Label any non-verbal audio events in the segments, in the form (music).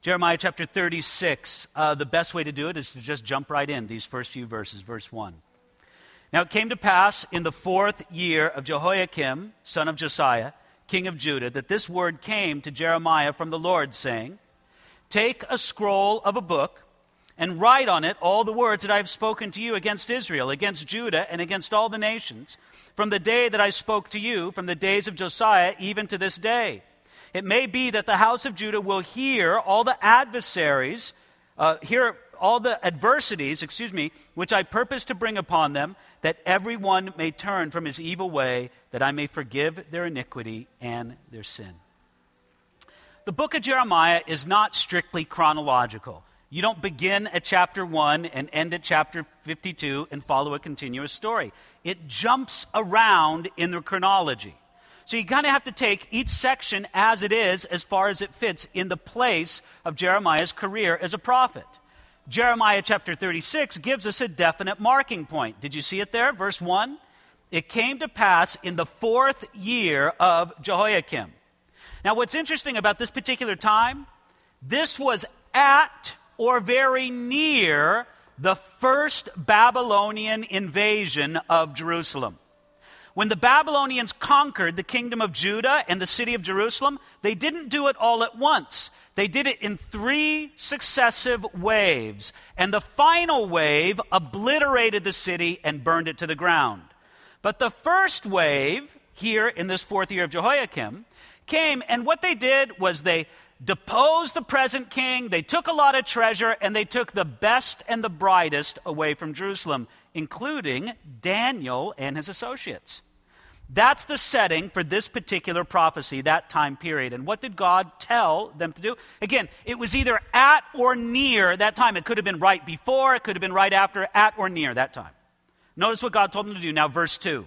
Jeremiah chapter 36. Uh, the best way to do it is to just jump right in, these first few verses. Verse 1. Now it came to pass in the fourth year of Jehoiakim, son of Josiah, king of Judah, that this word came to Jeremiah from the Lord, saying, Take a scroll of a book and write on it all the words that I have spoken to you against Israel, against Judah, and against all the nations, from the day that I spoke to you, from the days of Josiah, even to this day it may be that the house of Judah will hear all the adversaries, uh, hear all the adversities, excuse me, which I purpose to bring upon them, that everyone may turn from his evil way, that I may forgive their iniquity and their sin. The book of Jeremiah is not strictly chronological. You don't begin at chapter 1 and end at chapter 52 and follow a continuous story. It jumps around in the chronology. So you kind of have to take each section as it is, as far as it fits in the place of Jeremiah's career as a prophet. Jeremiah chapter 36 gives us a definite marking point. Did you see it there? Verse 1. It came to pass in the fourth year of Jehoiakim. Now, what's interesting about this particular time, this was at or very near the first Babylonian invasion of Jerusalem. When the Babylonians conquered the kingdom of Judah and the city of Jerusalem, they didn't do it all at once. They did it in three successive waves. And the final wave obliterated the city and burned it to the ground. But the first wave, here in this fourth year of Jehoiakim, came, and what they did was they deposed the present king, they took a lot of treasure, and they took the best and the brightest away from Jerusalem, including Daniel and his associates. That's the setting for this particular prophecy, that time period. And what did God tell them to do? Again, it was either at or near that time. It could have been right before, it could have been right after, at or near that time. Notice what God told them to do. Now, verse 2.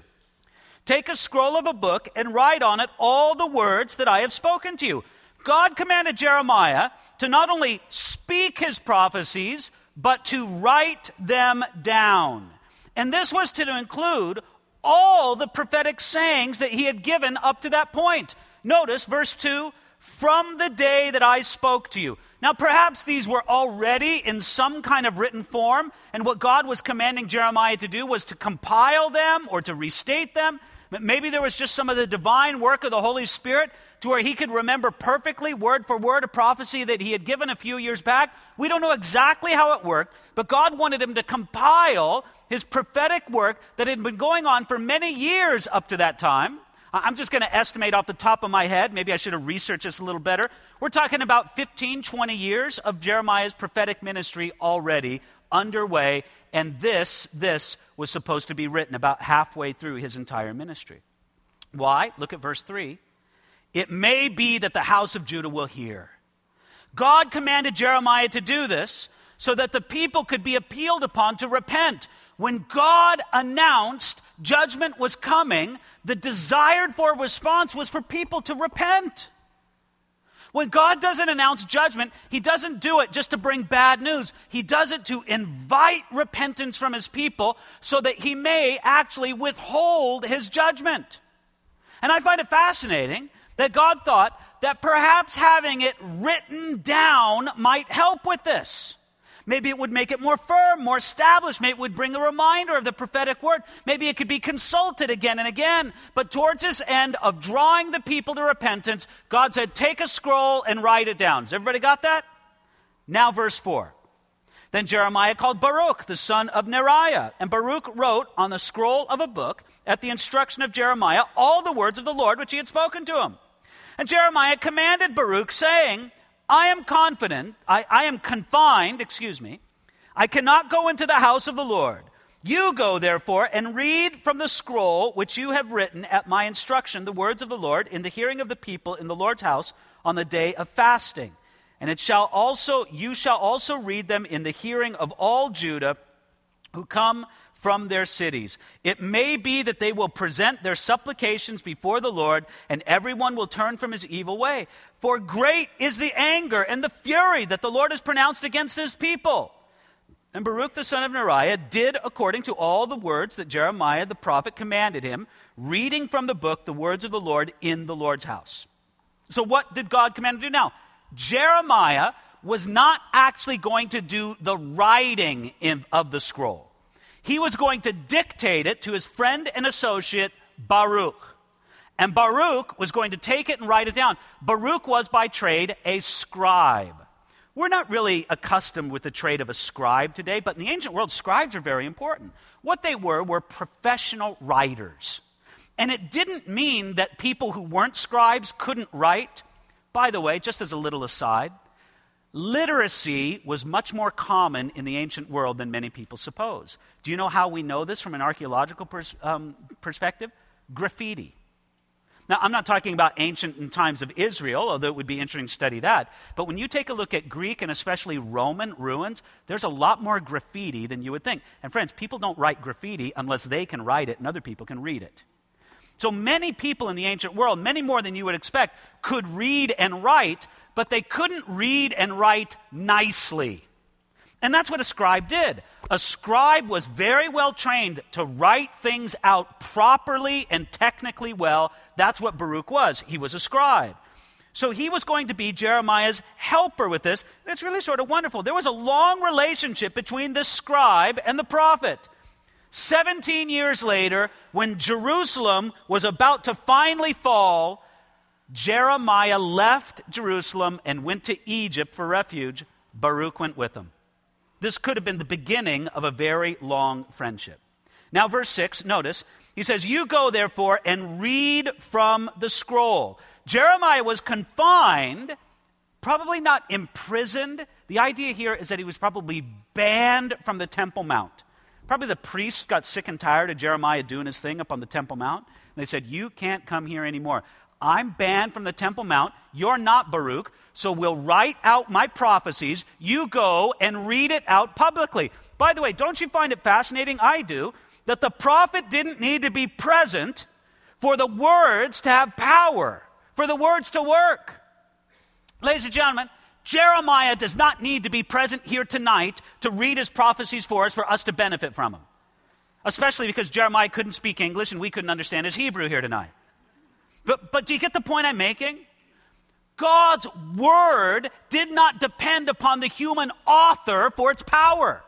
Take a scroll of a book and write on it all the words that I have spoken to you. God commanded Jeremiah to not only speak his prophecies, but to write them down. And this was to include all the prophetic sayings that he had given up to that point. Notice verse 2 from the day that I spoke to you. Now, perhaps these were already in some kind of written form, and what God was commanding Jeremiah to do was to compile them or to restate them. Maybe there was just some of the divine work of the Holy Spirit to where he could remember perfectly, word for word, a prophecy that he had given a few years back. We don't know exactly how it worked, but God wanted him to compile his prophetic work that had been going on for many years up to that time. I'm just going to estimate off the top of my head. Maybe I should have researched this a little better. We're talking about 15, 20 years of Jeremiah's prophetic ministry already underway, and this, this was supposed to be written about halfway through his entire ministry. Why? Look at verse 3. It may be that the house of Judah will hear. God commanded Jeremiah to do this so that the people could be appealed upon to repent when God announced judgment was coming, the desired for response was for people to repent. When God doesn't announce judgment, He doesn't do it just to bring bad news. He does it to invite repentance from His people so that He may actually withhold His judgment. And I find it fascinating that God thought that perhaps having it written down might help with this. Maybe it would make it more firm, more established. Maybe it would bring a reminder of the prophetic word. Maybe it could be consulted again and again. But towards this end of drawing the people to repentance, God said, Take a scroll and write it down. Has everybody got that? Now, verse 4. Then Jeremiah called Baruch, the son of Neriah. And Baruch wrote on the scroll of a book, at the instruction of Jeremiah, all the words of the Lord which he had spoken to him. And Jeremiah commanded Baruch, saying, I am confident, I, I am confined, excuse me, I cannot go into the house of the Lord. You go, therefore, and read from the scroll which you have written at my instruction the words of the Lord in the hearing of the people in the Lord's house on the day of fasting. And it shall also, you shall also read them in the hearing of all Judah who come from their cities. It may be that they will present their supplications before the Lord, and everyone will turn from his evil way. For great is the anger and the fury that the Lord has pronounced against his people. And Baruch the son of Neriah did according to all the words that Jeremiah the prophet commanded him, reading from the book the words of the Lord in the Lord's house. So, what did God command him to do now? Jeremiah was not actually going to do the writing in, of the scroll. He was going to dictate it to his friend and associate, Baruch. And Baruch was going to take it and write it down. Baruch was by trade a scribe. We're not really accustomed with the trade of a scribe today, but in the ancient world, scribes are very important. What they were were professional writers. And it didn't mean that people who weren't scribes couldn't write. By the way, just as a little aside, literacy was much more common in the ancient world than many people suppose. Do you know how we know this from an archaeological pers- um, perspective? Graffiti. Now, I'm not talking about ancient times of Israel, although it would be interesting to study that. But when you take a look at Greek and especially Roman ruins, there's a lot more graffiti than you would think. And friends, people don't write graffiti unless they can write it and other people can read it. So many people in the ancient world, many more than you would expect, could read and write, but they couldn't read and write nicely. And that's what a scribe did. A scribe was very well trained to write things out properly and technically well. That's what Baruch was. He was a scribe. So he was going to be Jeremiah's helper with this. It's really sort of wonderful. There was a long relationship between the scribe and the prophet. 17 years later, when Jerusalem was about to finally fall, Jeremiah left Jerusalem and went to Egypt for refuge. Baruch went with him. This could have been the beginning of a very long friendship. Now, verse 6, notice, he says, You go therefore and read from the scroll. Jeremiah was confined, probably not imprisoned. The idea here is that he was probably banned from the Temple Mount. Probably the priests got sick and tired of Jeremiah doing his thing up on the Temple Mount. And they said, You can't come here anymore. I'm banned from the Temple Mount. You're not Baruch. So we'll write out my prophecies. You go and read it out publicly. By the way, don't you find it fascinating? I do. That the prophet didn't need to be present for the words to have power, for the words to work. Ladies and gentlemen, Jeremiah does not need to be present here tonight to read his prophecies for us for us to benefit from them. Especially because Jeremiah couldn't speak English and we couldn't understand his Hebrew here tonight. But, but do you get the point I'm making? God's word did not depend upon the human author for its power.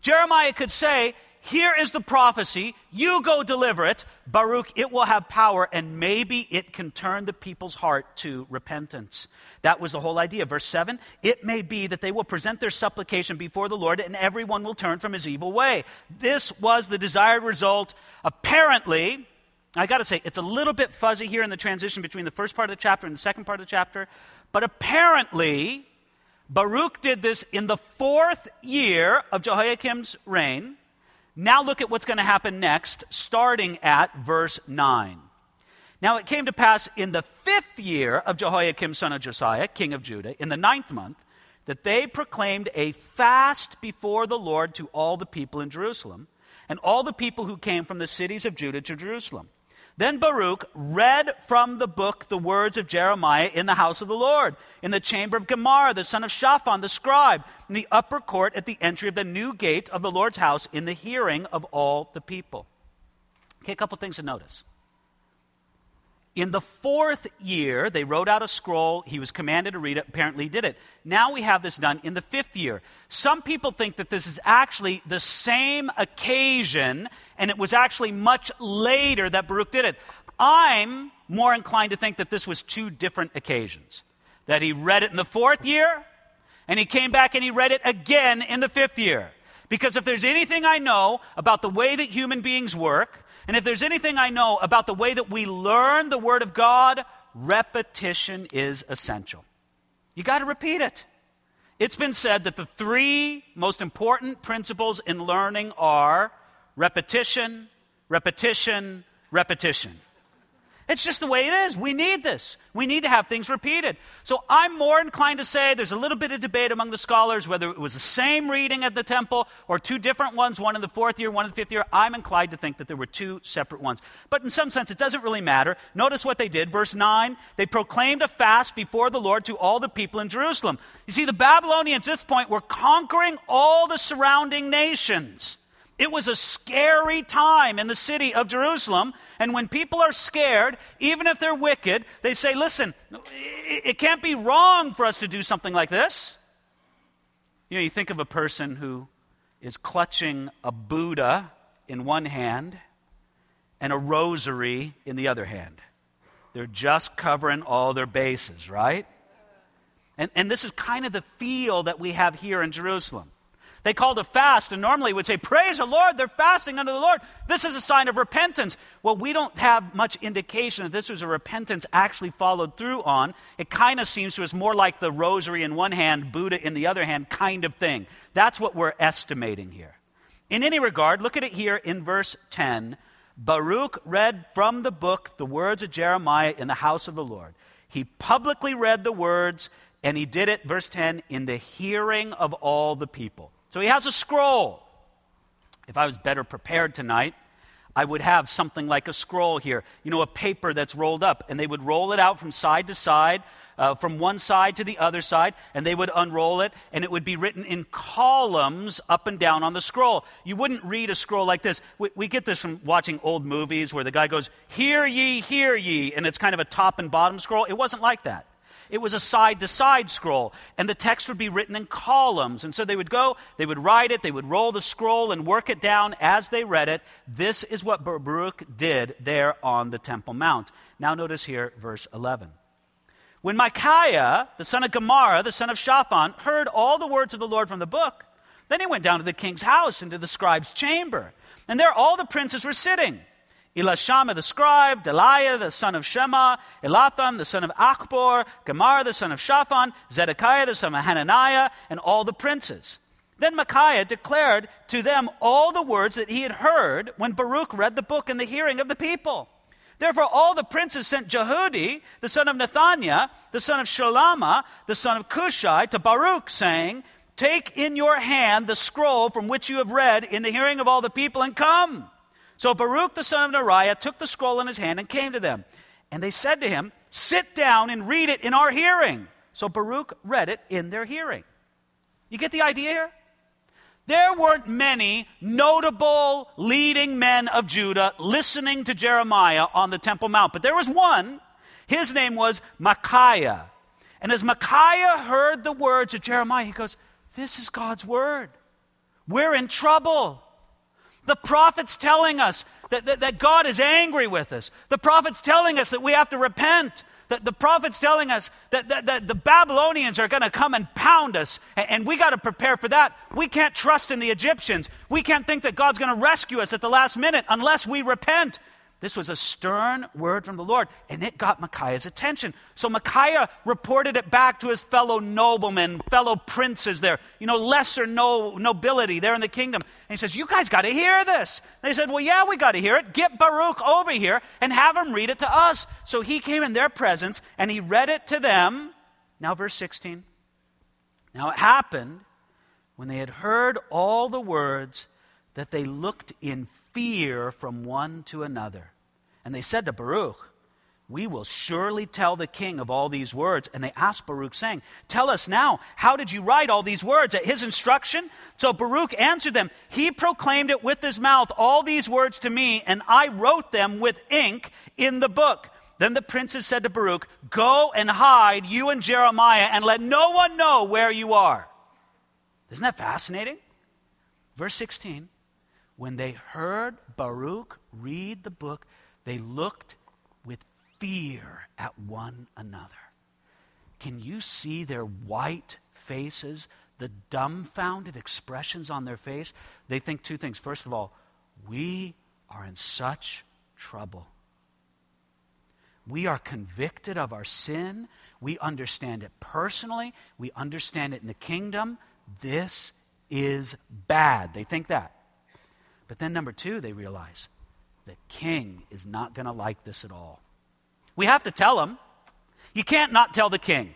Jeremiah could say, Here is the prophecy, you go deliver it. Baruch, it will have power, and maybe it can turn the people's heart to repentance. That was the whole idea. Verse 7 It may be that they will present their supplication before the Lord, and everyone will turn from his evil way. This was the desired result. Apparently, I got to say, it's a little bit fuzzy here in the transition between the first part of the chapter and the second part of the chapter, but apparently, Baruch did this in the fourth year of Jehoiakim's reign. Now, look at what's going to happen next, starting at verse 9. Now, it came to pass in the fifth year of Jehoiakim, son of Josiah, king of Judah, in the ninth month, that they proclaimed a fast before the Lord to all the people in Jerusalem, and all the people who came from the cities of Judah to Jerusalem. Then Baruch read from the book the words of Jeremiah in the house of the Lord, in the chamber of Gemariah, the son of Shaphan, the scribe, in the upper court at the entry of the new gate of the Lord's house, in the hearing of all the people. Okay, a couple things to notice. In the fourth year, they wrote out a scroll. He was commanded to read it. Apparently, he did it. Now we have this done in the fifth year. Some people think that this is actually the same occasion, and it was actually much later that Baruch did it. I'm more inclined to think that this was two different occasions. That he read it in the fourth year, and he came back and he read it again in the fifth year. Because if there's anything I know about the way that human beings work, and if there's anything I know about the way that we learn the Word of God, repetition is essential. You got to repeat it. It's been said that the three most important principles in learning are repetition, repetition, repetition. It's just the way it is. We need this. We need to have things repeated. So I'm more inclined to say there's a little bit of debate among the scholars whether it was the same reading at the temple or two different ones, one in the fourth year, one in the fifth year. I'm inclined to think that there were two separate ones. But in some sense, it doesn't really matter. Notice what they did. Verse 9 they proclaimed a fast before the Lord to all the people in Jerusalem. You see, the Babylonians at this point were conquering all the surrounding nations. It was a scary time in the city of Jerusalem. And when people are scared, even if they're wicked, they say, listen, it can't be wrong for us to do something like this. You know, you think of a person who is clutching a Buddha in one hand and a rosary in the other hand. They're just covering all their bases, right? And, and this is kind of the feel that we have here in Jerusalem. They called a fast and normally would say, Praise the Lord, they're fasting unto the Lord. This is a sign of repentance. Well, we don't have much indication that this was a repentance actually followed through on. It kind of seems to us more like the rosary in one hand, Buddha in the other hand kind of thing. That's what we're estimating here. In any regard, look at it here in verse 10. Baruch read from the book the words of Jeremiah in the house of the Lord. He publicly read the words, and he did it, verse 10, in the hearing of all the people. So he has a scroll. If I was better prepared tonight, I would have something like a scroll here, you know, a paper that's rolled up, and they would roll it out from side to side, uh, from one side to the other side, and they would unroll it, and it would be written in columns up and down on the scroll. You wouldn't read a scroll like this. We, we get this from watching old movies where the guy goes, Hear ye, hear ye, and it's kind of a top and bottom scroll. It wasn't like that. It was a side to side scroll, and the text would be written in columns. And so they would go, they would write it, they would roll the scroll and work it down as they read it. This is what Baruch did there on the Temple Mount. Now, notice here, verse 11. When Micaiah, the son of Gemariah, the son of Shaphan, heard all the words of the Lord from the book, then he went down to the king's house into the scribe's chamber. And there all the princes were sitting. Elishama the scribe, Delaiah the son of Shema, Elnathan the son of Achbor, Gemar the son of Shaphan, Zedekiah the son of Hananiah, and all the princes. Then Micaiah declared to them all the words that he had heard when Baruch read the book in the hearing of the people. Therefore, all the princes sent Jehudi, the son of Nethaniah, the son of Shalomah, the son of Cushai, to Baruch, saying, Take in your hand the scroll from which you have read in the hearing of all the people, and come. So Baruch the son of Neriah took the scroll in his hand and came to them. And they said to him, Sit down and read it in our hearing. So Baruch read it in their hearing. You get the idea here? There weren't many notable leading men of Judah listening to Jeremiah on the Temple Mount, but there was one. His name was Micaiah. And as Micaiah heard the words of Jeremiah, he goes, This is God's word. We're in trouble. The prophet's telling us that, that, that, God is angry with us. The prophet's telling us that we have to repent. That the prophet's telling us that, that, that the Babylonians are going to come and pound us, and, and we got to prepare for that. We can't trust in the Egyptians. We can't think that God's going to rescue us at the last minute unless we repent. This was a stern word from the Lord, and it got Micaiah's attention. So Micaiah reported it back to his fellow noblemen, fellow princes there, you know, lesser no, nobility there in the kingdom. And he says, You guys got to hear this. And they said, Well, yeah, we got to hear it. Get Baruch over here and have him read it to us. So he came in their presence and he read it to them. Now, verse 16. Now it happened when they had heard all the words that they looked in fear from one to another. And they said to Baruch, We will surely tell the king of all these words. And they asked Baruch, saying, Tell us now, how did you write all these words? At his instruction? So Baruch answered them, He proclaimed it with his mouth, all these words to me, and I wrote them with ink in the book. Then the princes said to Baruch, Go and hide, you and Jeremiah, and let no one know where you are. Isn't that fascinating? Verse 16 When they heard Baruch read the book, they looked with fear at one another. Can you see their white faces, the dumbfounded expressions on their face? They think two things. First of all, we are in such trouble. We are convicted of our sin. We understand it personally. We understand it in the kingdom. This is bad. They think that. But then, number two, they realize the king is not going to like this at all. We have to tell him. You can't not tell the king.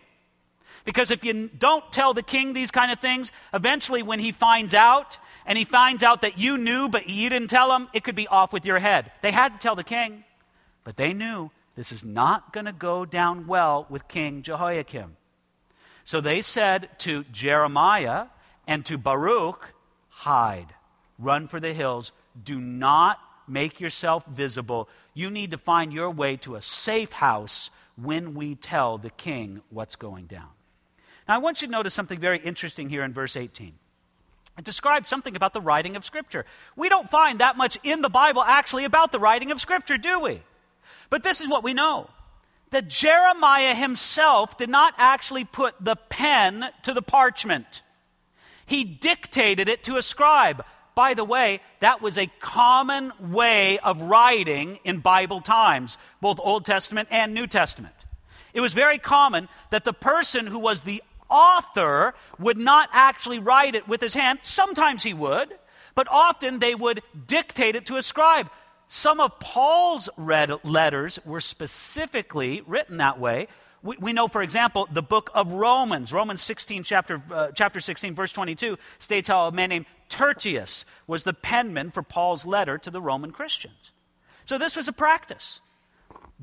Because if you don't tell the king these kind of things, eventually when he finds out, and he finds out that you knew but you didn't tell him, it could be off with your head. They had to tell the king, but they knew this is not going to go down well with King Jehoiakim. So they said to Jeremiah and to Baruch, hide, run for the hills, do not make yourself visible. You need to find your way to a safe house when we tell the king what's going down. Now, I want you to notice something very interesting here in verse 18. It describes something about the writing of Scripture. We don't find that much in the Bible actually about the writing of Scripture, do we? But this is what we know that Jeremiah himself did not actually put the pen to the parchment, he dictated it to a scribe. By the way, that was a common way of writing in Bible times, both Old Testament and New Testament. It was very common that the person who was the author would not actually write it with his hand. Sometimes he would, but often they would dictate it to a scribe. Some of Paul's red letters were specifically written that way. We, we, know, for example, the book of Romans, Romans 16, chapter, uh, chapter 16, verse 22, states how a man named Tertius was the penman for Paul's letter to the Roman Christians. So this was a practice.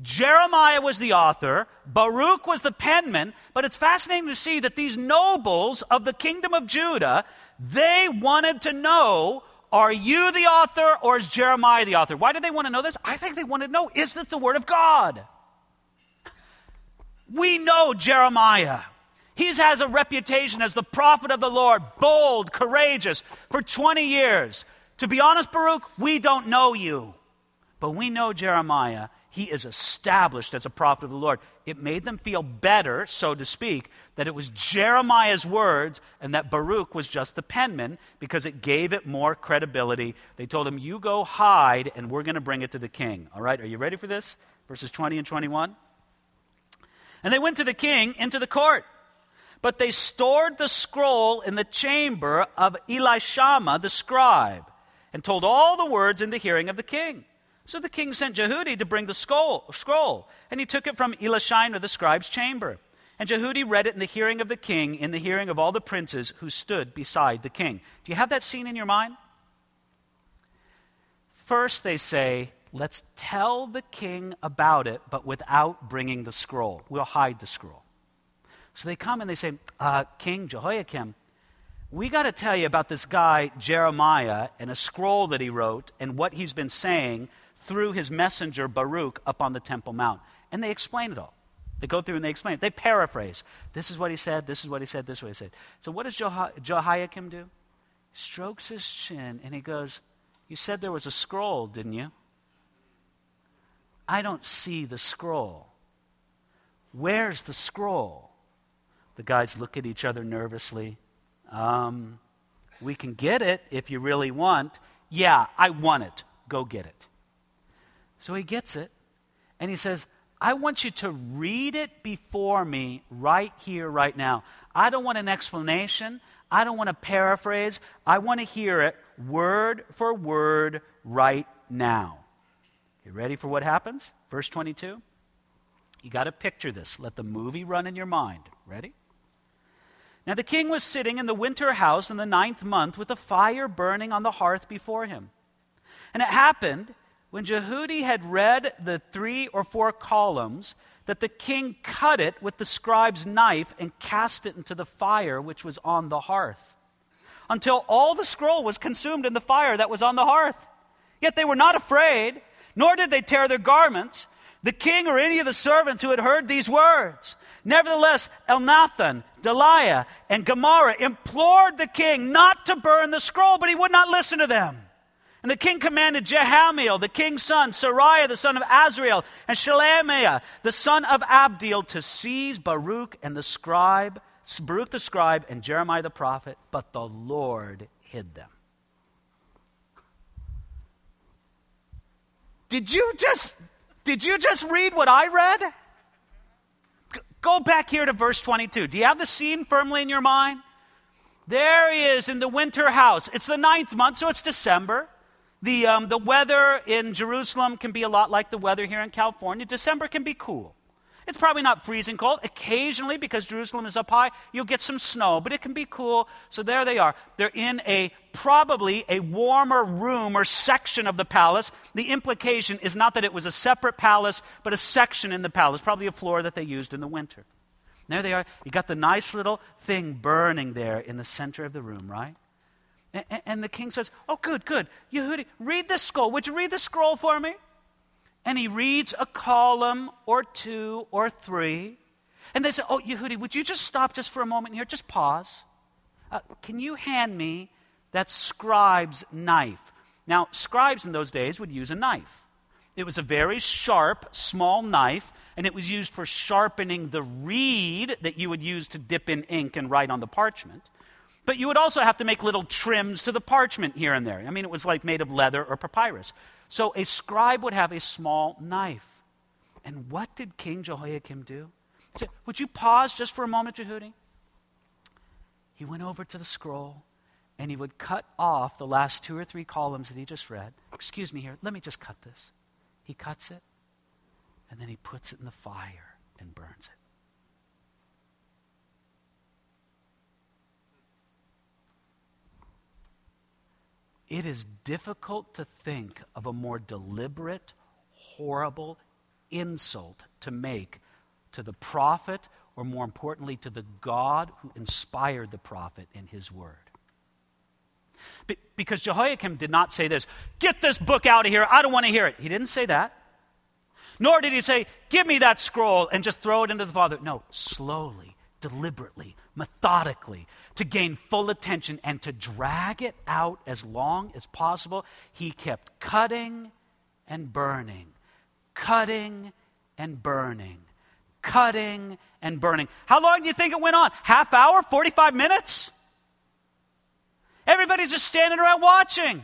Jeremiah was the author, Baruch was the penman, but it's fascinating to see that these nobles of the kingdom of Judah, they wanted to know are you the author or is Jeremiah the author? Why did they want to know this? I think they wanted to know is this the word of God? We know Jeremiah. He has a reputation as the prophet of the Lord, bold, courageous, for 20 years. To be honest, Baruch, we don't know you. But we know Jeremiah, he is established as a prophet of the Lord. It made them feel better, so to speak, that it was Jeremiah's words and that Baruch was just the penman because it gave it more credibility. They told him, You go hide, and we're going to bring it to the king. All right, are you ready for this? Verses 20 and 21. And they went to the king into the court. But they stored the scroll in the chamber of Elishama the scribe and told all the words in the hearing of the king. So the king sent Jehudi to bring the scroll, and he took it from Elishama the scribe's chamber. And Jehudi read it in the hearing of the king, in the hearing of all the princes who stood beside the king. Do you have that scene in your mind? First, they say, let's tell the king about it, but without bringing the scroll. We'll hide the scroll. So they come and they say, uh, King Jehoiakim, we got to tell you about this guy, Jeremiah, and a scroll that he wrote, and what he's been saying through his messenger Baruch up on the Temple Mount. And they explain it all. They go through and they explain it. They paraphrase. This is what he said, this is what he said, this is what he said. So what does Jehoiakim do? Strokes his chin and he goes, You said there was a scroll, didn't you? I don't see the scroll. Where's the scroll? The guys look at each other nervously. Um, we can get it if you really want. Yeah, I want it. Go get it. So he gets it, and he says, I want you to read it before me right here, right now. I don't want an explanation. I don't want to paraphrase. I want to hear it word for word right now. You ready for what happens? Verse 22. You got to picture this. Let the movie run in your mind. Ready? Now the king was sitting in the winter house in the ninth month with a fire burning on the hearth before him. And it happened when Jehudi had read the three or four columns, that the king cut it with the scribe's knife and cast it into the fire which was on the hearth, until all the scroll was consumed in the fire that was on the hearth. Yet they were not afraid, nor did they tear their garments, the king or any of the servants who had heard these words. Nevertheless, Elnathan, Delaiah, and Gemariah implored the king not to burn the scroll, but he would not listen to them. And the king commanded Jerahmeel, the king's son, Seraiah, the son of Azriel, and Shelemiah, the son of Abdeel, to seize Baruch and the scribe, Baruch the scribe, and Jeremiah the prophet, but the Lord hid them. Did you just did you just read what I read? Go back here to verse 22. Do you have the scene firmly in your mind? There he is in the winter house. It's the ninth month, so it's December. The, um, the weather in Jerusalem can be a lot like the weather here in California. December can be cool. It's probably not freezing cold. Occasionally, because Jerusalem is up high, you'll get some snow, but it can be cool. So there they are. They're in a probably a warmer room or section of the palace. The implication is not that it was a separate palace, but a section in the palace, probably a floor that they used in the winter. There they are. You got the nice little thing burning there in the center of the room, right? And, and the king says, Oh, good, good. Yehudi, read the scroll. Would you read the scroll for me? And he reads a column or two or three. And they say, Oh, Yehudi, would you just stop just for a moment here? Just pause. Uh, can you hand me that scribe's knife? Now, scribes in those days would use a knife. It was a very sharp, small knife, and it was used for sharpening the reed that you would use to dip in ink and write on the parchment. But you would also have to make little trims to the parchment here and there. I mean, it was like made of leather or papyrus. So a scribe would have a small knife. And what did King Jehoiakim do? He said, Would you pause just for a moment, Jehudi? He went over to the scroll and he would cut off the last two or three columns that he just read. Excuse me here, let me just cut this. He cuts it and then he puts it in the fire and burns it. It is difficult to think of a more deliberate, horrible insult to make to the prophet, or more importantly, to the God who inspired the prophet in his word. Be- because Jehoiakim did not say this, get this book out of here, I don't want to hear it. He didn't say that. Nor did he say, give me that scroll and just throw it into the Father. No, slowly, deliberately, methodically, to gain full attention and to drag it out as long as possible, he kept cutting and burning, cutting and burning, cutting and burning. How long do you think it went on? Half hour? 45 minutes? Everybody's just standing around watching.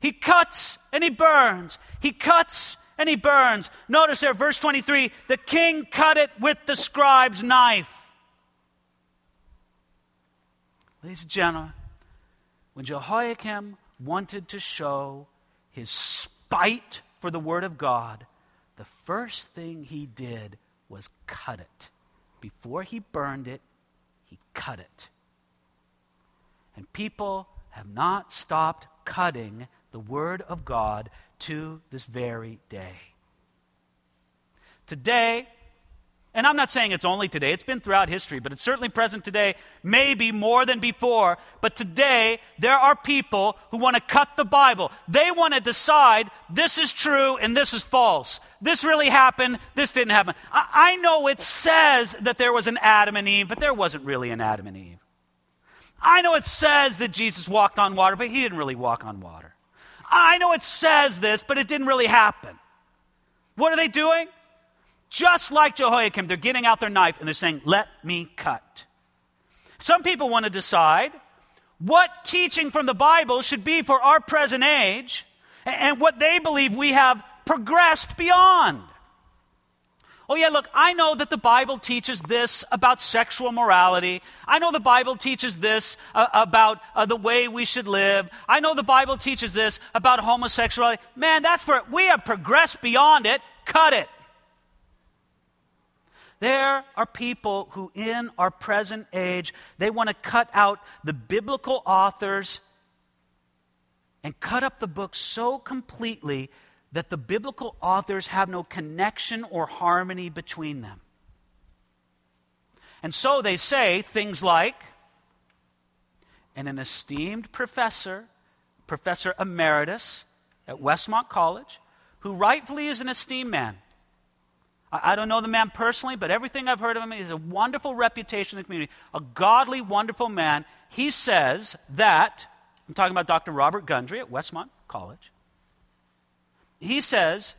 He cuts and he burns. He cuts and he burns. Notice there, verse 23 the king cut it with the scribe's knife. Ladies and gentlemen, when Jehoiakim wanted to show his spite for the word of God, the first thing he did was cut it. Before he burned it, he cut it. And people have not stopped cutting the word of God to this very day. Today, and I'm not saying it's only today, it's been throughout history, but it's certainly present today, maybe more than before. But today, there are people who want to cut the Bible. They want to decide this is true and this is false. This really happened, this didn't happen. I, I know it says that there was an Adam and Eve, but there wasn't really an Adam and Eve. I know it says that Jesus walked on water, but he didn't really walk on water. I know it says this, but it didn't really happen. What are they doing? Just like Jehoiakim, they're getting out their knife and they're saying, Let me cut. Some people want to decide what teaching from the Bible should be for our present age and what they believe we have progressed beyond. Oh, yeah, look, I know that the Bible teaches this about sexual morality. I know the Bible teaches this uh, about uh, the way we should live. I know the Bible teaches this about homosexuality. Man, that's for it. We have progressed beyond it. Cut it. There are people who, in our present age, they want to cut out the biblical authors and cut up the book so completely that the biblical authors have no connection or harmony between them. And so they say things like, and an esteemed professor, Professor Emeritus at Westmont College, who rightfully is an esteemed man, I, don't know the man personally, but everything I've heard of him, he has a wonderful reputation in the community, a godly, wonderful man. He says that, I'm talking about Dr. Robert Gundry at Westmont College. He says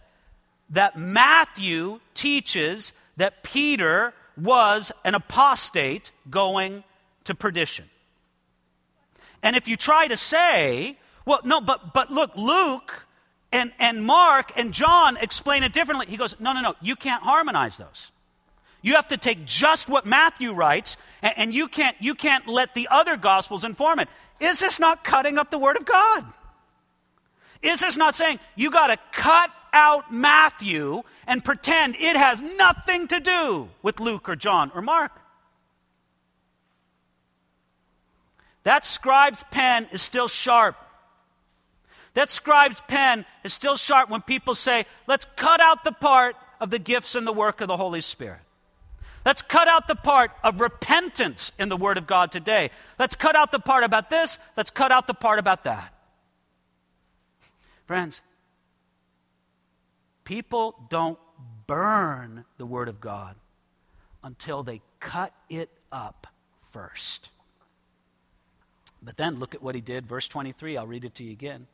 that Matthew teaches that Peter was an apostate going to perdition. And if you try to say, well, no, but, but look, Luke and, and Mark and John explain it differently. He goes, No, no, no, you can't harmonize those. You have to take just what Matthew writes, and, and you, can't, you can't let the other gospels inform it. Is this not cutting up the Word of God? Is this not saying you got to cut out Matthew and pretend it has nothing to do with Luke or John or Mark? That scribe's pen is still sharp. That scribe's pen is still sharp when people say, let's cut out the part of the gifts and the work of the Holy Spirit. Let's cut out the part of repentance in the Word of God today. Let's cut out the part about this. Let's cut out the part about that. Friends, people don't burn the Word of God, until they cut it up first. But then look at what he did. Verse 23, I'll read it to you again.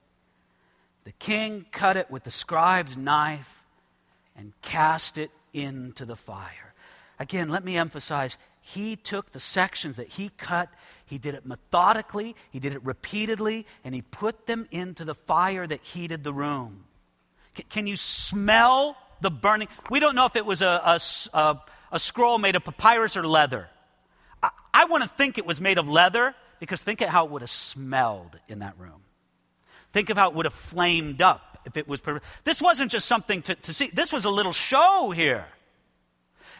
The king cut it with the scribe's knife and cast it into the fire. Again, let me emphasize he took the sections that he cut, he did it methodically, he did it repeatedly, and he put them into the fire that heated the room. C- can you smell the burning? We don't know if it was a, a, a, a scroll made of papyrus or leather. I, I want to think it was made of leather because think of how it would have smelled in that room. Think of how it would have flamed up if it was. Perfect. This wasn't just something to, to see, this was a little show here.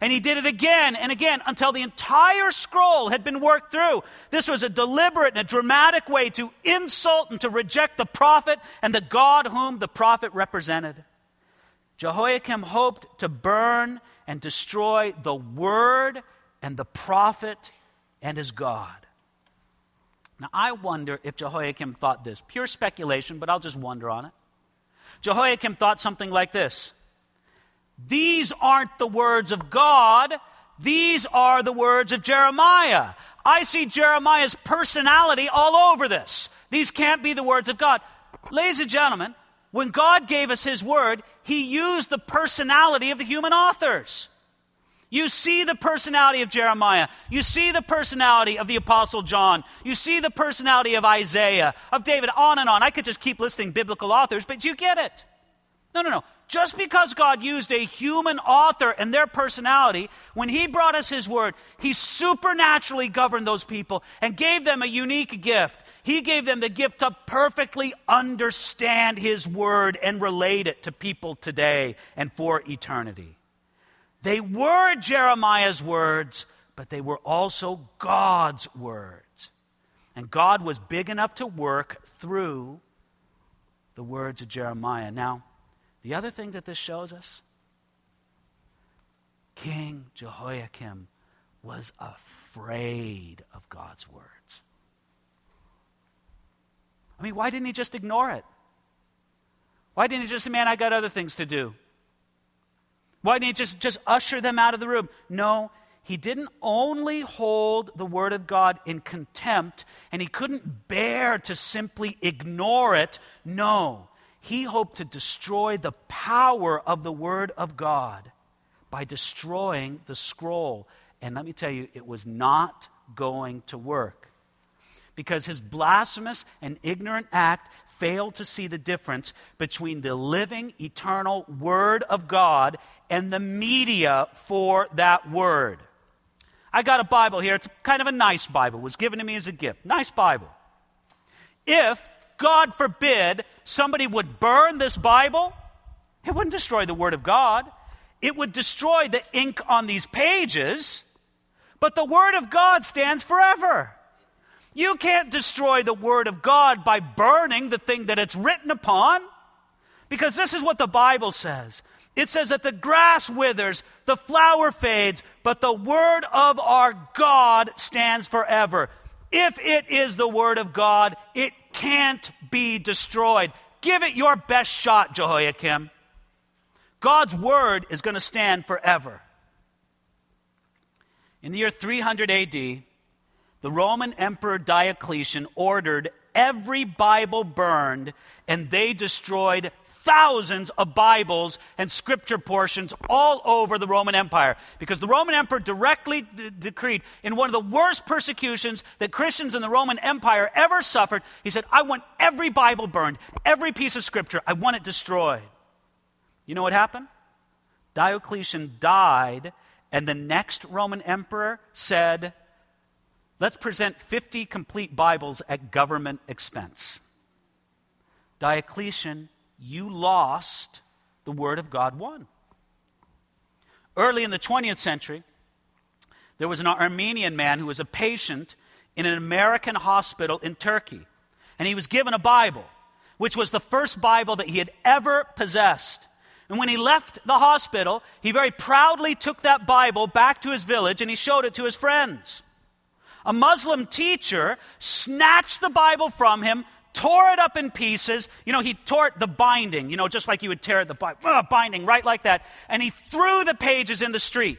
And he did it again and again until the entire scroll had been worked through. This was a deliberate and a dramatic way to insult and to reject the prophet and the God whom the prophet represented. Jehoiakim hoped to burn and destroy the word and the prophet and his God. Now, I wonder if Jehoiakim thought this. Pure speculation, but I'll just wonder on it. Jehoiakim thought something like this These aren't the words of God, these are the words of Jeremiah. I see Jeremiah's personality all over this. These can't be the words of God. Ladies and gentlemen, when God gave us His word, He used the personality of the human authors. You see the personality of Jeremiah. You see the personality of the Apostle John. You see the personality of Isaiah, of David, on and on. I could just keep listing biblical authors, but you get it. No, no, no. Just because God used a human author and their personality, when He brought us His word, He supernaturally governed those people and gave them a unique gift. He gave them the gift to perfectly understand His word and relate it to people today and for eternity. They were Jeremiah's words, but they were also God's words. And God was big enough to work through the words of Jeremiah. Now, the other thing that this shows us King Jehoiakim was afraid of God's words. I mean, why didn't he just ignore it? Why didn't he just say, man, I got other things to do? Why didn't he just, just usher them out of the room? No, he didn't only hold the Word of God in contempt and he couldn't bear to simply ignore it. No, he hoped to destroy the power of the Word of God by destroying the scroll. And let me tell you, it was not going to work. Because his blasphemous and ignorant act failed to see the difference between the living, eternal Word of God and the media for that Word. I got a Bible here. It's kind of a nice Bible. It was given to me as a gift. Nice Bible. If, God forbid, somebody would burn this Bible, it wouldn't destroy the Word of God. It would destroy the ink on these pages, but the Word of God stands forever. You can't destroy the Word of God by burning the thing that it's written upon. Because this is what the Bible says it says that the grass withers, the flower fades, but the Word of our God stands forever. If it is the Word of God, it can't be destroyed. Give it your best shot, Jehoiakim. God's Word is going to stand forever. In the year 300 AD, the Roman Emperor Diocletian ordered every Bible burned, and they destroyed thousands of Bibles and scripture portions all over the Roman Empire. Because the Roman Emperor directly d- decreed in one of the worst persecutions that Christians in the Roman Empire ever suffered, he said, I want every Bible burned, every piece of scripture, I want it destroyed. You know what happened? Diocletian died, and the next Roman emperor said, Let's present 50 complete Bibles at government expense. Diocletian, you lost, the Word of God won. Early in the 20th century, there was an Armenian man who was a patient in an American hospital in Turkey. And he was given a Bible, which was the first Bible that he had ever possessed. And when he left the hospital, he very proudly took that Bible back to his village and he showed it to his friends a Muslim teacher snatched the Bible from him, tore it up in pieces. You know, he tore the binding, you know, just like you would tear the uh, binding, right like that. And he threw the pages in the street.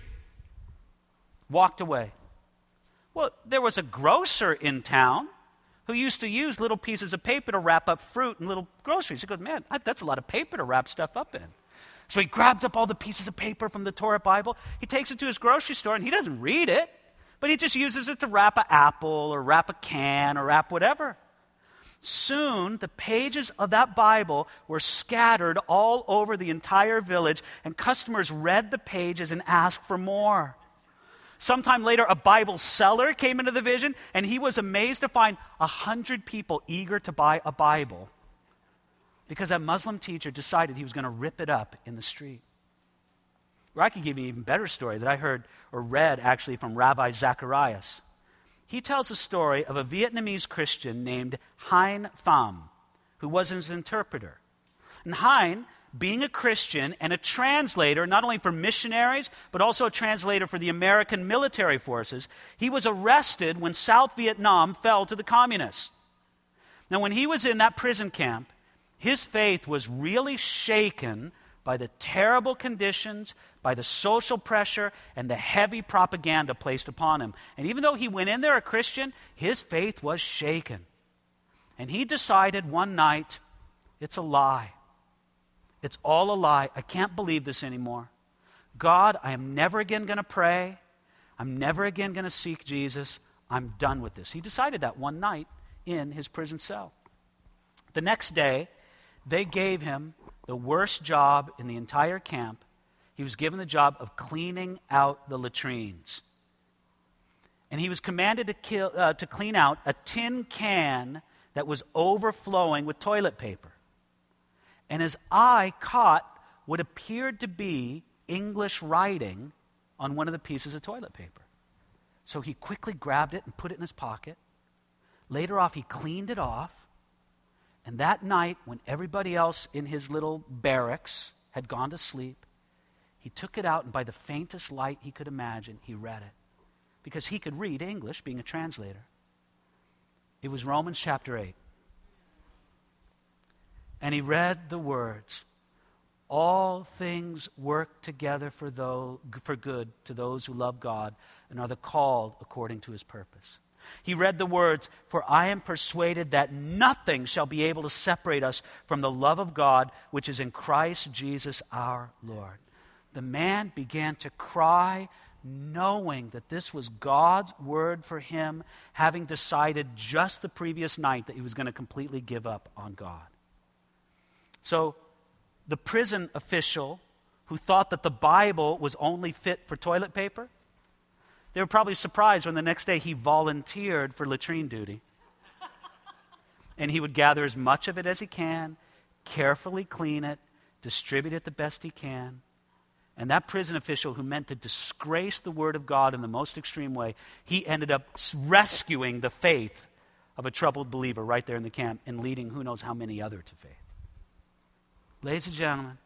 walked away. Well, there was a grocer in town who used to use little pieces of paper to wrap up fruit and little groceries. He goes, Man, that's a lot of paper to wrap stuff up in. So he grabs up all the pieces of paper from the Torah Bible. He takes it to his grocery store and he doesn't read it, but he just uses it to wrap an apple or wrap a can or wrap whatever. Soon, the pages of that Bible were scattered all over the entire village, and customers read the pages and asked for more. Sometime later, a Bible seller came into the vision, and he was amazed to find a hundred people eager to buy a Bible because that Muslim teacher decided he was going to rip it up in the street. Or I could give you an even better story that I heard or read actually from Ravi Zacharias. He tells a story of a Vietnamese Christian named Hien Pham, who was his interpreter. And Hien being a Christian and a translator, not only for missionaries, but also a translator for the American military forces, he was arrested when South Vietnam fell to the communists. Now, when he was in that prison camp, his faith was really shaken by the terrible conditions, by the social pressure, and the heavy propaganda placed upon him. And even though he went in there a Christian, his faith was shaken. And he decided one night, it's a lie. It's all a lie. I can't believe this anymore. God, I am never again going to pray. I'm never again going to seek Jesus. I'm done with this. He decided that one night in his prison cell. The next day, they gave him the worst job in the entire camp. He was given the job of cleaning out the latrines. And he was commanded to, kill, uh, to clean out a tin can that was overflowing with toilet paper and his eye caught what appeared to be English writing on one of the pieces of toilet paper. So he quickly grabbed it and put it in his pocket. Later off, he cleaned it off. And that night, when everybody else in his little barracks had gone to sleep, he took it out, and by the faintest light he could imagine, he read it. Because he could read English, being a translator. It was Romans chapter 8. And he read the words All things work together for, those, for good to those who love God and are the called according to his purpose. He read the words, For I am persuaded that nothing shall be able to separate us from the love of God which is in Christ Jesus our Lord. The man began to cry, knowing that this was God's word for him, having decided just the previous night that he was going to completely give up on God. So the prison official who thought that the Bible was only fit for toilet paper, they were probably surprised when the next day he volunteered for latrine duty. and he would gather as much of it as he can, carefully clean it, distribute it the best he can. And that prison official who meant to disgrace the word of God in the most extreme way, he ended up rescuing the faith of a troubled believer right there in the camp and leading who knows how many other to faith. Ladies and gentlemen,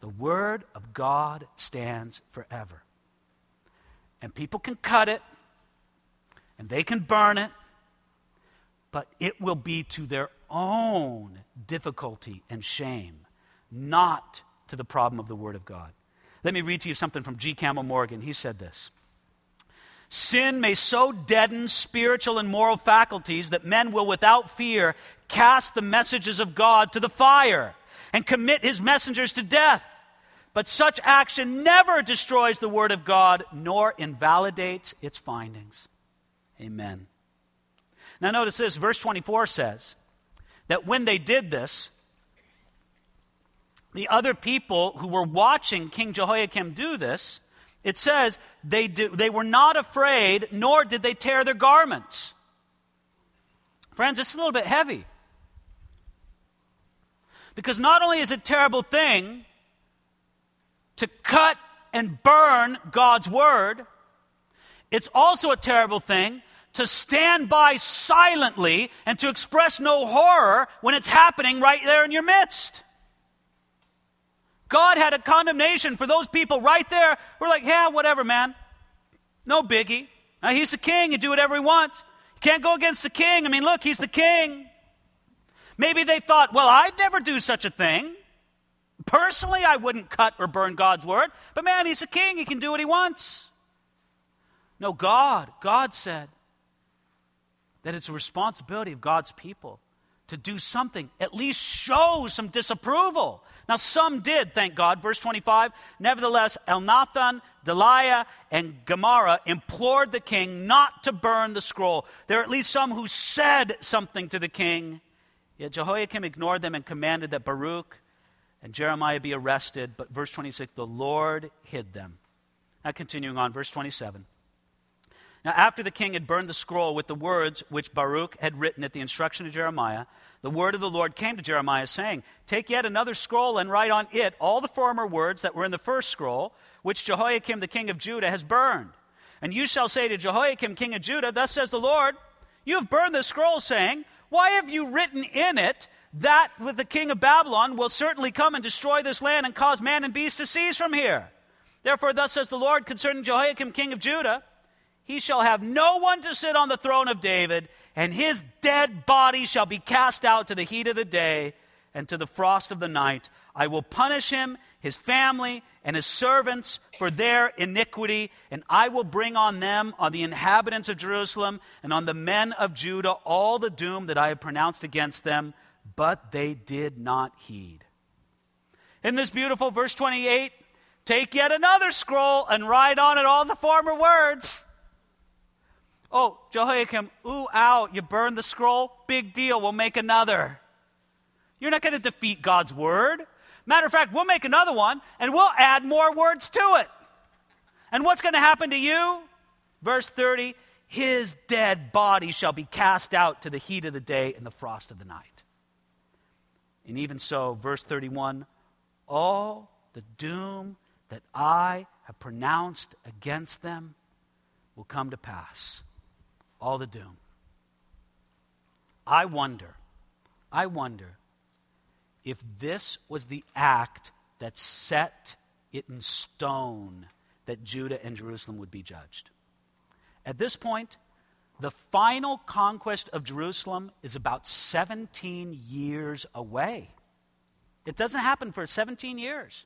the Word of God stands forever. And people can cut it, and they can burn it, but it will be to their own difficulty and shame, not to the problem of the Word of God. Let me read to you something from G. Campbell Morgan. He said this Sin may so deaden spiritual and moral faculties that men will, without fear, cast the messages of God to the fire and commit his messengers to death. But such action never destroys the Word of God nor invalidates its findings. Amen. Now, notice this verse 24 says that when they did this, the other people who were watching King Jehoiakim do this, it says they, do, they were not afraid, nor did they tear their garments. Friends, it's a little bit heavy. Because not only is it a terrible thing to cut and burn God's word, it's also a terrible thing to stand by silently and to express no horror when it's happening right there in your midst. God had a condemnation for those people right there We're like, yeah, whatever, man. No biggie. Now, he's the king, you do whatever he wants. You can't go against the king. I mean, look, he's the king. Maybe they thought, well, I'd never do such a thing. Personally, I wouldn't cut or burn God's word, but man, he's a king. He can do what he wants. No, God, God said that it's a responsibility of God's people to do something, at least show some disapproval. Now, some did, thank God. Verse 25 Nevertheless, Elnathan, Delaiah, and Gemariah implored the king not to burn the scroll. There are at least some who said something to the king. Yet Jehoiakim ignored them and commanded that Baruch and Jeremiah be arrested. But verse 26 the Lord hid them. Now, continuing on, verse 27. Now, after the king had burned the scroll with the words which Baruch had written at the instruction of Jeremiah, the word of the Lord came to Jeremiah, saying, Take yet another scroll and write on it all the former words that were in the first scroll, which Jehoiakim the king of Judah has burned. And you shall say to Jehoiakim king of Judah, Thus says the Lord, You have burned the scroll, saying, Why have you written in it that with the king of Babylon will certainly come and destroy this land and cause man and beast to cease from here? Therefore, thus says the Lord concerning Jehoiakim king of Judah, he shall have no one to sit on the throne of David, and his dead body shall be cast out to the heat of the day and to the frost of the night. I will punish him, his family, and his servants for their iniquity, and I will bring on them, on the inhabitants of Jerusalem, and on the men of Judah, all the doom that I have pronounced against them, but they did not heed. In this beautiful verse 28, take yet another scroll and write on it all the former words. Oh, Jehoiakim, ooh, ow, you burned the scroll? Big deal, we'll make another. You're not going to defeat God's word. Matter of fact, we'll make another one and we'll add more words to it. And what's going to happen to you? Verse 30 His dead body shall be cast out to the heat of the day and the frost of the night. And even so, verse 31 all the doom that I have pronounced against them will come to pass all the doom. I wonder, I wonder if this was the act that set it in stone that Judah and Jerusalem would be judged. At this point, the final conquest of Jerusalem is about 17 years away. It doesn't happen for 17 years.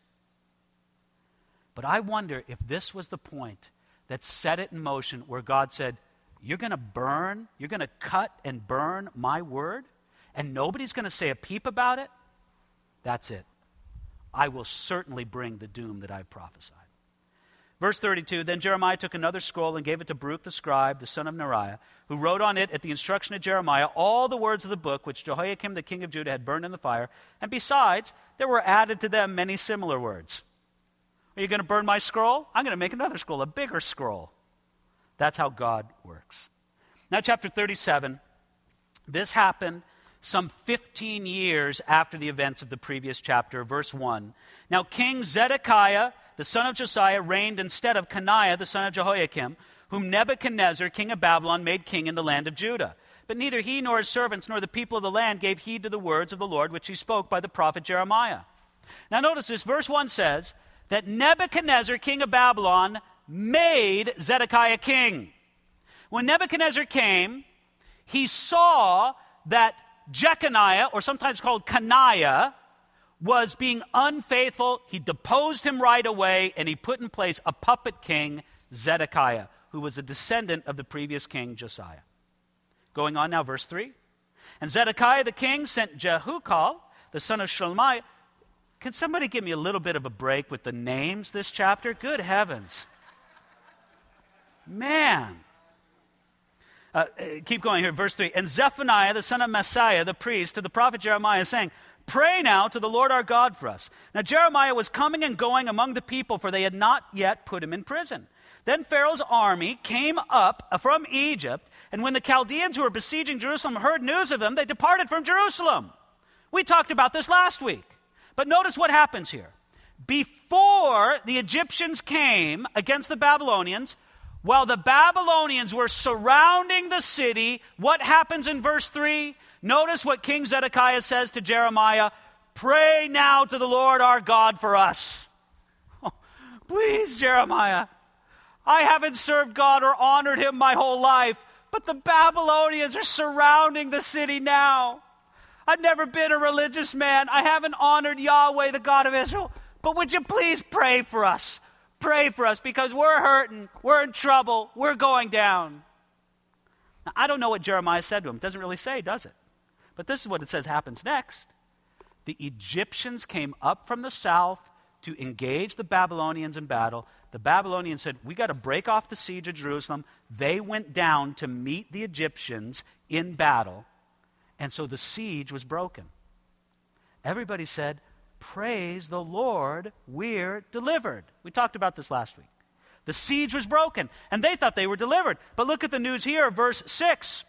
But I wonder if this was the point that set it in motion where God said, you're going to burn, you're going to cut and burn my word, and nobody's going to say a peep about it? That's it. I will certainly bring the doom that I've prophesied. Verse 32 Then Jeremiah took another scroll and gave it to Baruch the scribe, the son of Neriah, who wrote on it at the instruction of Jeremiah all the words of the book which Jehoiakim the king of Judah had burned in the fire. And besides, there were added to them many similar words. Are you going to burn my scroll? I'm going to make another scroll, a bigger scroll. That's how God works. Now, chapter 37. This happened some 15 years after the events of the previous chapter, verse 1. Now, King Zedekiah, the son of Josiah, reigned instead of Coniah, the son of Jehoiakim, whom Nebuchadnezzar, king of Babylon, made king in the land of Judah. But neither he nor his servants nor the people of the land gave heed to the words of the Lord which he spoke by the prophet Jeremiah. Now, notice this. Verse 1 says that Nebuchadnezzar, king of Babylon, made Zedekiah king. When Nebuchadnezzar came, he saw that Jeconiah, or sometimes called Coniah, was being unfaithful. He deposed him right away, and he put in place a puppet king, Zedekiah, who was a descendant of the previous king, Josiah. Going on now, verse 3. And Zedekiah the king sent Jehucal, the son of Shelemiah. Can somebody give me a little bit of a break with the names this chapter? Good heavens. Man. Uh, uh, keep going here, verse 3. And Zephaniah, the son of Maaseiah, the priest, to the prophet Jeremiah, saying, Pray now to the Lord our God for us. Now Jeremiah was coming and going among the people, for they had not yet put him in prison. Then Pharaoh's army came up from Egypt, and when the Chaldeans who were besieging Jerusalem heard news of them, they departed from Jerusalem. We talked about this last week. But notice what happens here. Before the Egyptians came against the Babylonians, while the Babylonians were surrounding the city, what happens in verse 3? Notice what King Zedekiah says to Jeremiah Pray now to the Lord our God for us. Oh, (laughs) please, Jeremiah, I haven't served God or honored him my whole life, but the Babylonians are surrounding the city now. I've never been a religious man. I haven't honored Yahweh, the God of Israel. But would you please pray for us? pray for us because we're hurting, we're in trouble, we're going down. Now, I don't know what Jeremiah said to him. It doesn't really say, does it? But this is what it says happens next. The Egyptians came up from the south to engage the Babylonians in battle. The Babylonians said, We got to break off the siege of Jerusalem. They went down to meet the Egyptians in battle. And so the siege was broken. Everybody said, Praise the Lord, we're delivered. We talked about this last week. The siege was broken, and they thought they were delivered. But look at the news here, verse 6.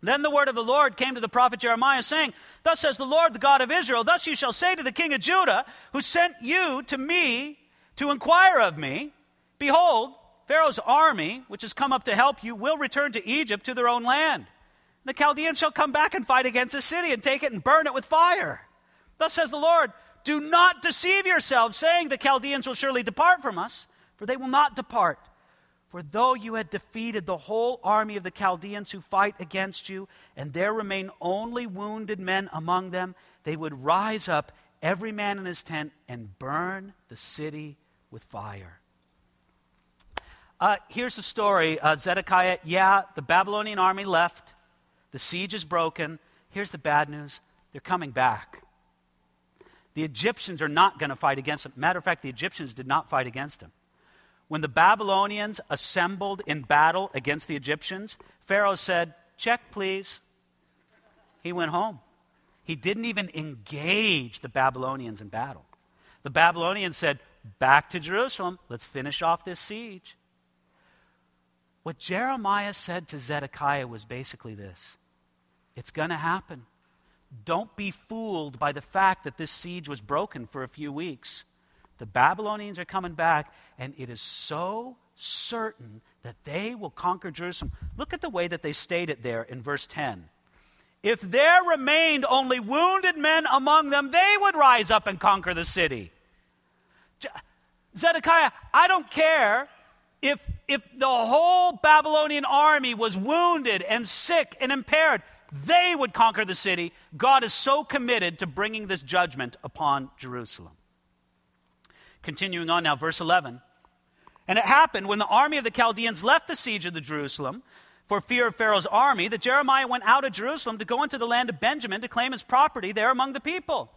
Then the word of the Lord came to the prophet Jeremiah, saying, Thus says the Lord, the God of Israel, Thus you shall say to the king of Judah, who sent you to me to inquire of me, Behold, Pharaoh's army, which has come up to help you, will return to Egypt to their own land. The Chaldeans shall come back and fight against the city and take it and burn it with fire. Thus says the Lord, Do not deceive yourselves, saying, The Chaldeans will surely depart from us, for they will not depart for though you had defeated the whole army of the Chaldeans who fight against you, and there remain only wounded men among them, they would rise up, every man in his tent, and burn the city with fire. Uh, here's the story uh, Zedekiah, yeah, the Babylonian army left, the siege is broken. Here's the bad news they're coming back. The Egyptians are not going to fight against them. Matter of fact, the Egyptians did not fight against them. When the Babylonians assembled in battle against the Egyptians, Pharaoh said, Check, please. He went home. He didn't even engage the Babylonians in battle. The Babylonians said, Back to Jerusalem. Let's finish off this siege. What Jeremiah said to Zedekiah was basically this It's going to happen. Don't be fooled by the fact that this siege was broken for a few weeks. The Babylonians are coming back, and it is so certain that they will conquer Jerusalem. Look at the way that they stated there in verse 10. If there remained only wounded men among them, they would rise up and conquer the city. Zedekiah, I don't care if, if the whole Babylonian army was wounded and sick and impaired, they would conquer the city. God is so committed to bringing this judgment upon Jerusalem. Continuing on now, verse 11. And it happened when the army of the Chaldeans left the siege of the Jerusalem for fear of Pharaoh's army that Jeremiah went out of Jerusalem to go into the land of Benjamin to claim his property there among the people.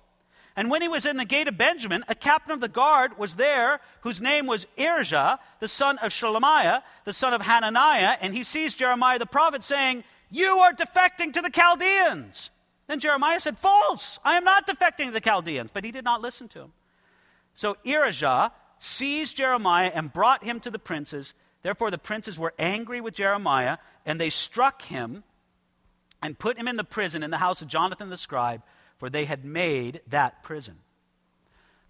And when he was in the gate of Benjamin, a captain of the guard was there whose name was Irijah, the son of Shelemiah, the son of Hananiah, and he sees Jeremiah the prophet saying, You are defecting to the Chaldeans. Then Jeremiah said, False, I am not defecting to the Chaldeans. But he did not listen to him. So Irijah seized Jeremiah and brought him to the princes. Therefore, the princes were angry with Jeremiah, and they struck him and put him in the prison in the house of Jonathan the scribe, for they had made that prison.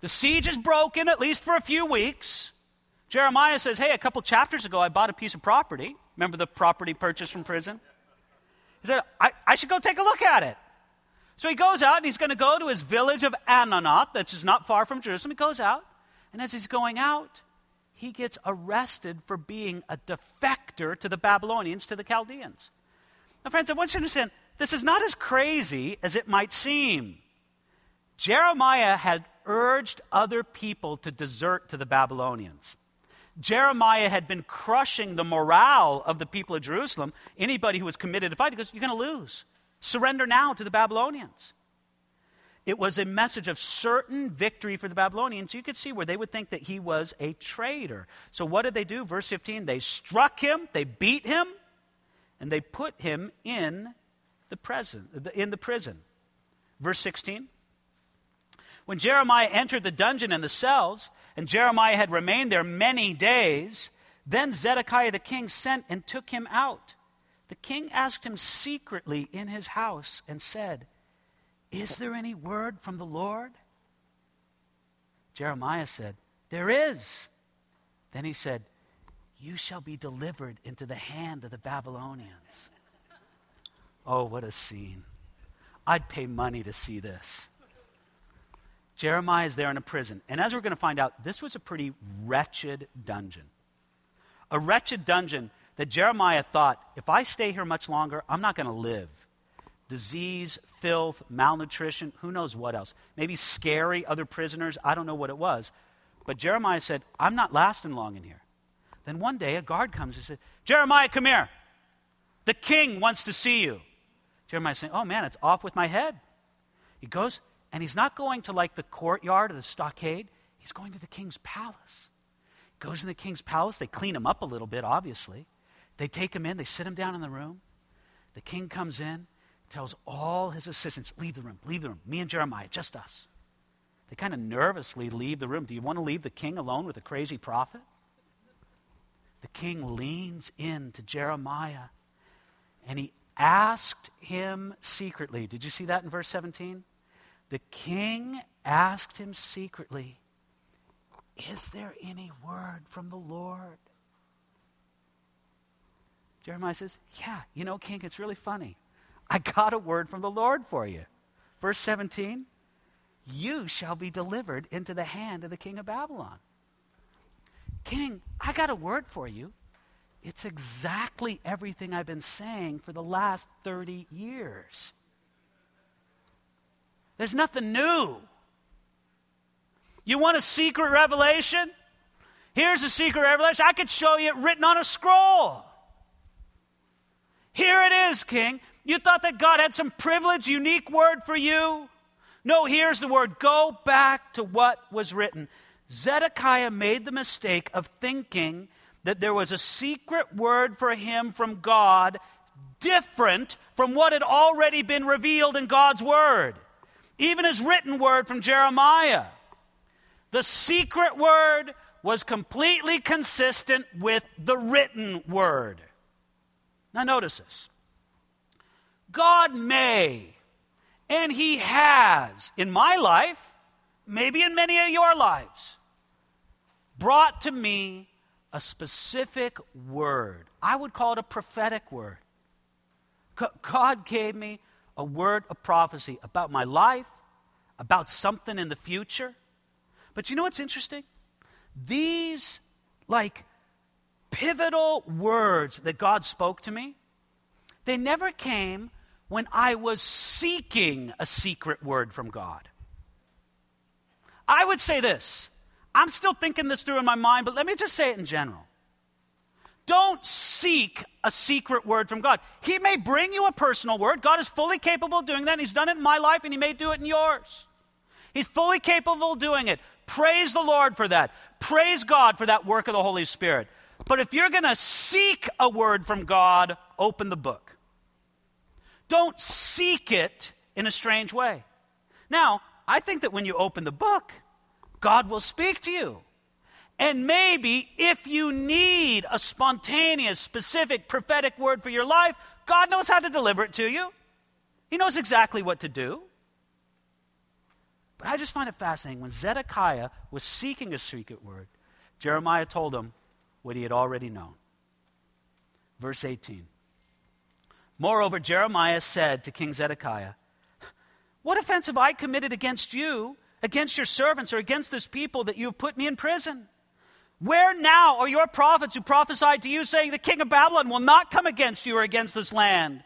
The siege is broken, at least for a few weeks. Jeremiah says, Hey, a couple chapters ago, I bought a piece of property. Remember the property purchased from prison? He said, I, I should go take a look at it. So he goes out and he's going to go to his village of Anathoth, that's just not far from Jerusalem. He goes out, and as he's going out, he gets arrested for being a defector to the Babylonians, to the Chaldeans. Now, friends, I want you to understand this is not as crazy as it might seem. Jeremiah had urged other people to desert to the Babylonians. Jeremiah had been crushing the morale of the people of Jerusalem. Anybody who was committed to fight, because you're going to lose. Surrender now to the Babylonians. It was a message of certain victory for the Babylonians. You could see where they would think that he was a traitor. So, what did they do? Verse 15 they struck him, they beat him, and they put him in the, prison, in the prison. Verse 16 When Jeremiah entered the dungeon and the cells, and Jeremiah had remained there many days, then Zedekiah the king sent and took him out the king asked him secretly in his house and said, Is there any word from the Lord? Jeremiah said, There is. Then he said, You shall be delivered into the hand of the Babylonians. Oh, what a scene. I'd pay money to see this. Jeremiah is there in a prison. And as we're going to find out, this was a pretty wretched dungeon. A wretched dungeon that Jeremiah thought, if I stay here much longer, I'm not going to live. Disease, filth, malnutrition, who knows what else. Maybe scary other prisoners, I don't know what it was. But Jeremiah said, I'm not lasting long in here. Then one day a guard comes and says, Jeremiah, come here. The king wants to see you. Jeremiah's saying, Oh man, it's off with my head. He goes, and he's not going to like the courtyard or the stockade, he's going to the king's palace. He goes to the king's palace. They clean him up a little bit, obviously. They take him in, they sit him down in the room. The king comes in, tells all his assistants, Leave the room, leave the room. Me and Jeremiah, just us. They kind of nervously leave the room. Do you want to leave the king alone with a crazy prophet? The king leans in to Jeremiah and he asked him secretly. Did you see that in verse 17? The king asked him secretly, Is there any word from the Lord? Jeremiah says, Yeah, you know, king, it's really funny. I got a word from the Lord for you. Verse 17 You shall be delivered into the hand of the king of Babylon. King, I got a word for you. It's exactly everything I've been saying for the last 30 years. There's nothing new. You want a secret revelation? Here's a secret revelation. I could show you it written on a scroll. Here it is, King. You thought that God had some privileged, unique word for you? No, here's the word. Go back to what was written. Zedekiah made the mistake of thinking that there was a secret word for him from God different from what had already been revealed in God's word, even his written word from Jeremiah. The secret word was completely consistent with the written word. Now, notice this God may, and He has, in my life, maybe in many of your lives, brought to me a specific word. I would call it a prophetic word. God gave me a word of prophecy about my life, about something in the future. But you know what's interesting? These, like, pivotal words that God spoke to me, they never came when I was seeking a secret word from God. I would say this I'm still thinking this through in my mind, but let me just say it in general. Don't seek a secret word from God. He may bring you a personal word. God is fully capable of doing that. He's done it in my life, and He may do it in yours. He's fully capable of doing it. Praise the Lord for that. Praise God for that work of the Holy Spirit. But if you're going to seek a word from God, open the book. Don't seek it in a strange way. Now, I think that when you open the book, God will speak to you. And maybe if you need a spontaneous, specific, prophetic word for your life, God knows how to deliver it to you. He knows exactly what to do. But I just find it fascinating. When Zedekiah was seeking a secret word, Jeremiah told him what he had already known. Verse 18. Moreover, Jeremiah said to King Zedekiah, What offense have I committed against you against your servants or against this people that you have put me in prison? Where now are your prophets who prophesied to you, saying, The king of Babylon will not come against you or against this land?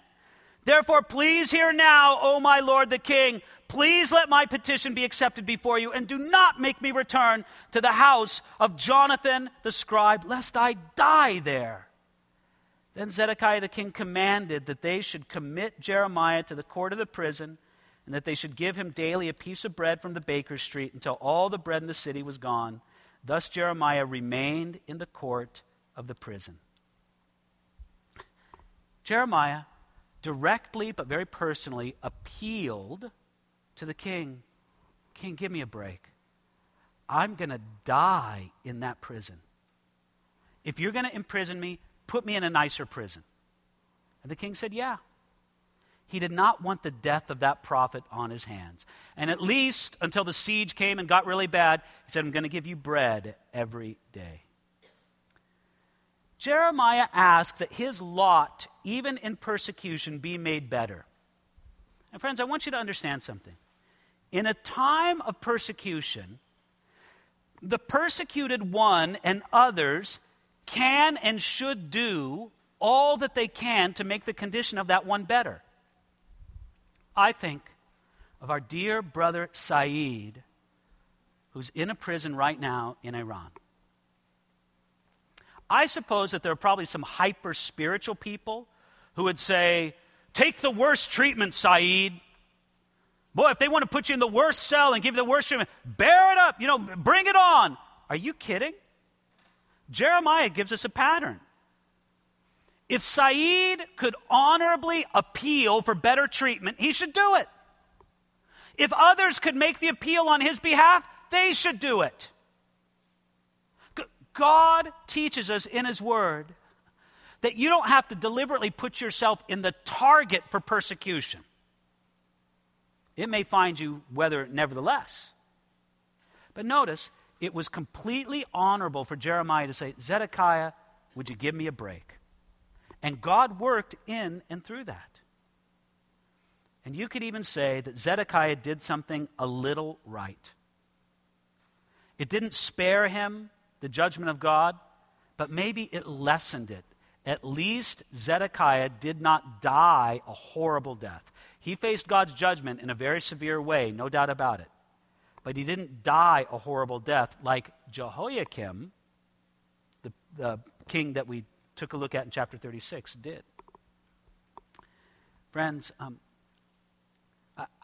Therefore, please hear now, O my lord the king. Please let my petition be accepted before you, and do not make me return to the house of Jonathan the scribe, lest I die there. Then Zedekiah the king commanded that they should commit Jeremiah to the court of the prison and that they should give him daily a piece of bread from the baker's street until all the bread in the city was gone. Thus Jeremiah remained in the court of the prison. Jeremiah directly but very personally appealed to the king King, give me a break. I'm going to die in that prison. If you're going to imprison me, put me in a nicer prison. And the king said, Yeah. He did not want the death of that prophet on his hands. And at least until the siege came and got really bad, he said, I'm going to give you bread every day. Jeremiah asked that his lot, even in persecution, be made better. And friends, I want you to understand something. In a time of persecution, the persecuted one and others can and should do all that they can to make the condition of that one better. I think of our dear brother Saeed, who's in a prison right now in Iran. I suppose that there are probably some hyper spiritual people who would say, Take the worst treatment, Saeed. Boy, if they want to put you in the worst cell and give you the worst treatment, bear it up, you know, bring it on. Are you kidding? Jeremiah gives us a pattern. If Saeed could honorably appeal for better treatment, he should do it. If others could make the appeal on his behalf, they should do it. God teaches us in His Word that you don't have to deliberately put yourself in the target for persecution. It may find you whether nevertheless. But notice, it was completely honorable for Jeremiah to say, Zedekiah, would you give me a break? And God worked in and through that. And you could even say that Zedekiah did something a little right. It didn't spare him the judgment of God, but maybe it lessened it. At least Zedekiah did not die a horrible death. He faced God's judgment in a very severe way, no doubt about it. But he didn't die a horrible death like Jehoiakim, the, the king that we took a look at in chapter 36, did. Friends, um,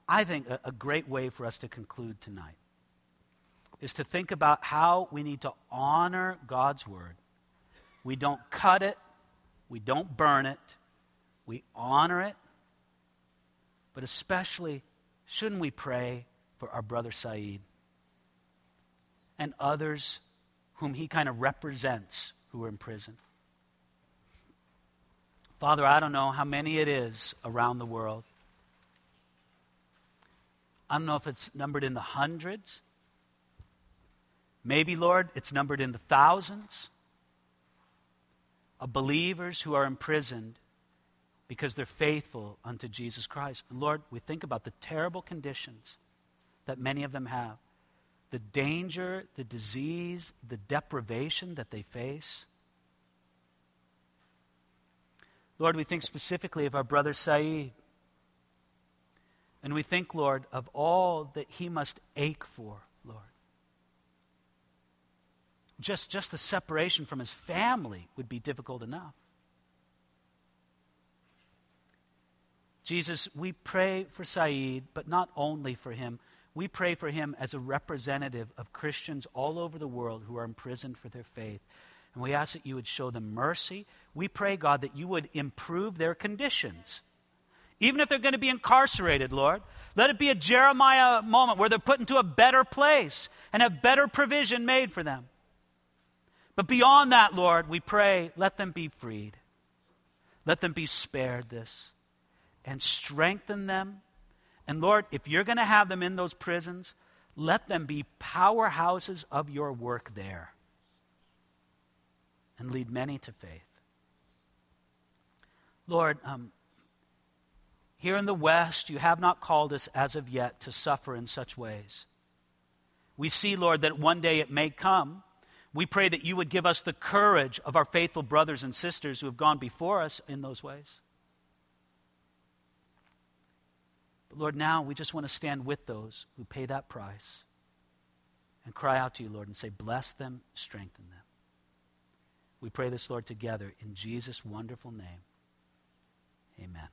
I, think a, a great way for us to conclude tonight is to think about how we need to honor God's word. We don't cut it, we don't burn it, we honor it. But especially, shouldn't we pray for our brother Saeed and others whom he kind of represents who are in prison? Father, I don't know how many it is around the world. I don't know if it's numbered in the hundreds Maybe, Lord, it's numbered in the thousands of believers who are imprisoned because they're faithful unto Jesus Christ. And Lord, we think about the terrible conditions that many of them have the danger, the disease, the deprivation that they face. Lord, we think specifically of our brother Saeed. And we think, Lord, of all that he must ache for, Lord just, just the separation from his family would be difficult enough. Jesus, we pray for Saeed, but not only for him. We pray for him as a representative of Christians all over the world who are imprisoned for their faith. And we ask that you would show them mercy. We pray, God, that you would improve their conditions. Even if they're going to be incarcerated, Lord, let it be a Jeremiah moment where they're put into a better place and have better provision made for them. But beyond that, Lord, we pray, let them be freed. Let them be spared this. And strengthen them. And Lord, if you're going to have them in those prisons, let them be powerhouses of your work there and lead many to faith. Lord, um, here in the West, you have not called us as of yet to suffer in such ways. We see, Lord, that one day it may come we pray that you would give us the courage of our faithful brothers and sisters who have gone before us in those ways. But Lord, now we just want to stand with those who pay that price and cry out to you, Lord, and say, Bless them, strengthen them. We pray this, Lord, together in Jesus' wonderful name. Amen.